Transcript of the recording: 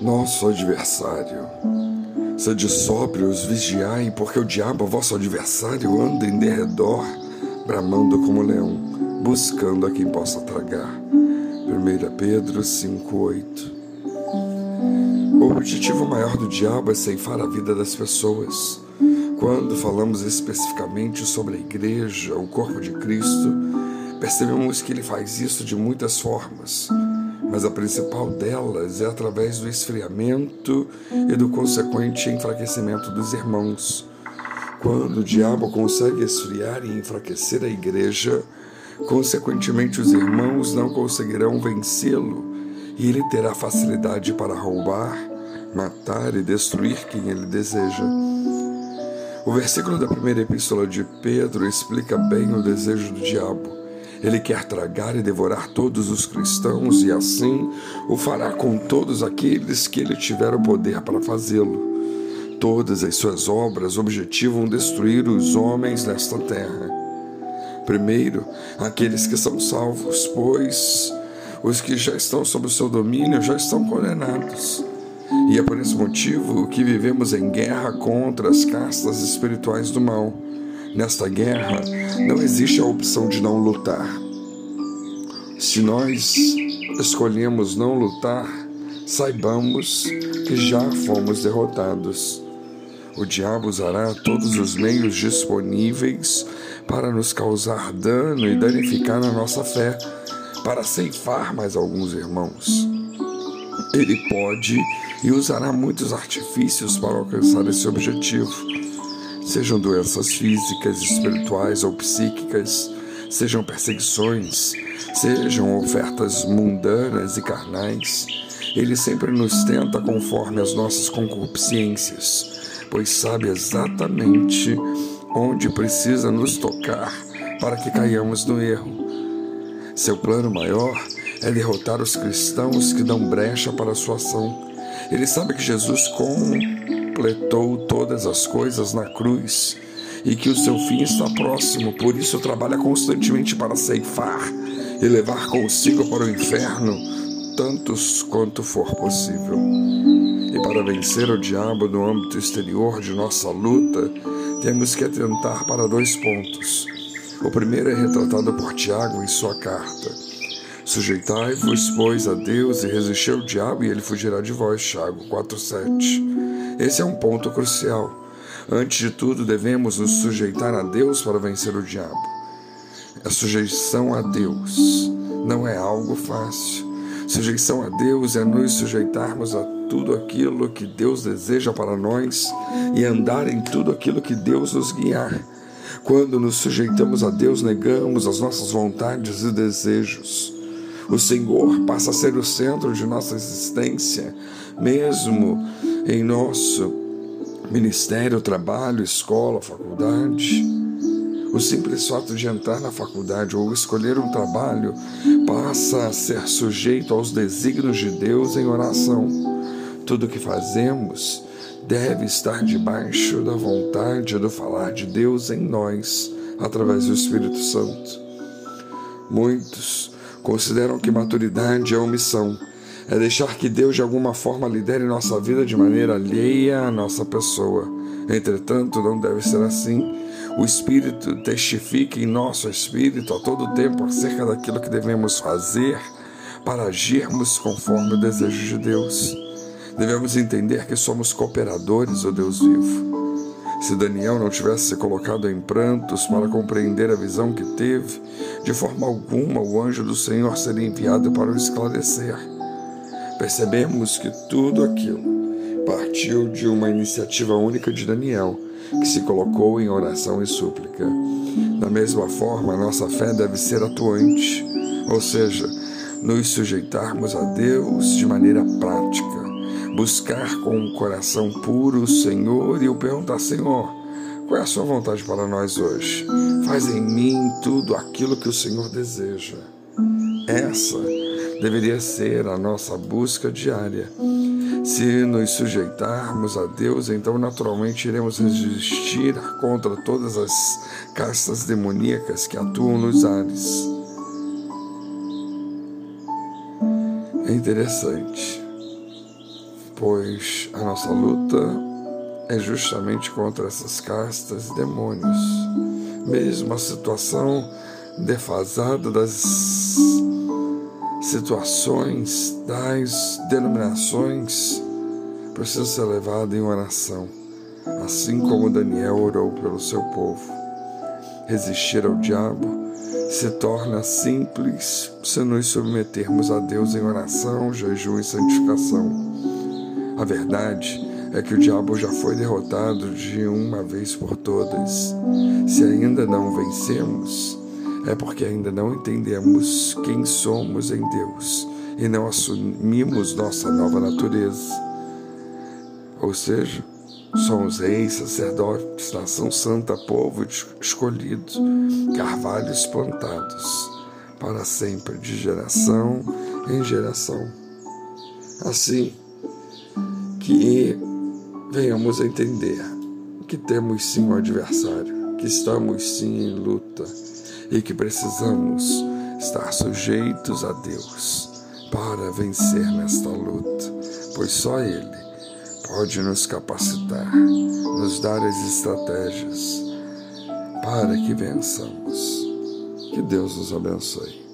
nosso adversário. Sede sóbrios, vigiai, porque o diabo, vosso adversário, anda em derredor, bramando como leão, buscando a quem possa tragar. 1 Pedro 5,8 O objetivo maior do diabo é ceifar a vida das pessoas. Quando falamos especificamente sobre a igreja, o corpo de Cristo, percebemos que ele faz isso de muitas formas mas a principal delas é através do esfriamento e do consequente enfraquecimento dos irmãos. Quando o diabo consegue esfriar e enfraquecer a igreja, consequentemente os irmãos não conseguirão vencê-lo e ele terá facilidade para roubar, matar e destruir quem ele deseja. O versículo da primeira epístola de Pedro explica bem o desejo do diabo. Ele quer tragar e devorar todos os cristãos e assim o fará com todos aqueles que ele tiver o poder para fazê-lo. Todas as suas obras objetivam destruir os homens nesta terra. Primeiro, aqueles que são salvos, pois os que já estão sob o seu domínio já estão condenados. E é por esse motivo que vivemos em guerra contra as castas espirituais do mal Nesta guerra, não existe a opção de não lutar. Se nós escolhemos não lutar, saibamos que já fomos derrotados. O diabo usará todos os meios disponíveis para nos causar dano e danificar a nossa fé, para ceifar mais alguns irmãos. Ele pode e usará muitos artifícios para alcançar esse objetivo sejam doenças físicas, espirituais ou psíquicas, sejam perseguições, sejam ofertas mundanas e carnais, ele sempre nos tenta conforme as nossas concupiscências, pois sabe exatamente onde precisa nos tocar para que caiamos no erro. Seu plano maior é derrotar os cristãos que dão brecha para a sua ação. Ele sabe que Jesus, como completou todas as coisas na cruz e que o seu fim está próximo, por isso trabalha constantemente para ceifar e levar consigo para o inferno tantos quanto for possível. E para vencer o diabo no âmbito exterior de nossa luta, temos que atentar para dois pontos. O primeiro é retratado por Tiago em sua carta. Sujeitai-vos, pois, a Deus e resisti ao diabo, e ele fugirá de vós. Tiago 4,7. Esse é um ponto crucial. Antes de tudo, devemos nos sujeitar a Deus para vencer o diabo. A sujeição a Deus não é algo fácil. Sujeição a Deus é nos sujeitarmos a tudo aquilo que Deus deseja para nós e andar em tudo aquilo que Deus nos guiar. Quando nos sujeitamos a Deus, negamos as nossas vontades e desejos. O Senhor passa a ser o centro de nossa existência, mesmo em nosso ministério, trabalho, escola, faculdade. O simples fato de entrar na faculdade ou escolher um trabalho passa a ser sujeito aos desígnios de Deus em oração. Tudo o que fazemos deve estar debaixo da vontade do falar de Deus em nós, através do Espírito Santo. Muitos consideram que maturidade é omissão, é deixar que Deus de alguma forma lidere nossa vida de maneira alheia à nossa pessoa. Entretanto, não deve ser assim. O Espírito testifica em nosso espírito a todo tempo acerca daquilo que devemos fazer para agirmos conforme o desejo de Deus. Devemos entender que somos cooperadores do Deus vivo. Se Daniel não tivesse se colocado em prantos para compreender a visão que teve, de forma alguma o anjo do Senhor seria enviado para o esclarecer percebemos que tudo aquilo partiu de uma iniciativa única de Daniel, que se colocou em oração e súplica. Da mesma forma, nossa fé deve ser atuante, ou seja, nos sujeitarmos a Deus de maneira prática, buscar com um coração puro o Senhor e o perguntar: Senhor, qual é a sua vontade para nós hoje? Faz em mim tudo aquilo que o Senhor deseja. Essa deveria ser a nossa busca diária. Se nos sujeitarmos a Deus, então naturalmente iremos resistir contra todas as castas demoníacas que atuam nos ares. É interessante. pois a nossa luta é justamente contra essas castas e demônios. Mesmo a situação defasada das situações, das denominações, precisa ser levada em oração, assim como Daniel orou pelo seu povo. Resistir ao diabo se torna simples se nos submetermos a Deus em oração, jejum e santificação. A verdade é que o diabo já foi derrotado de uma vez por todas. Se ainda não vencemos, é porque ainda não entendemos quem somos em Deus e não assumimos nossa nova natureza. Ou seja, Somos reis, sacerdotes, nação santa, povo escolhido, carvalhos plantados, para sempre, de geração em geração. Assim que venhamos a entender que temos sim um adversário, que estamos sim em luta e que precisamos estar sujeitos a Deus para vencer nesta luta, pois só Ele pode nos capacitar, nos dar as estratégias para que vençamos. Que Deus nos abençoe.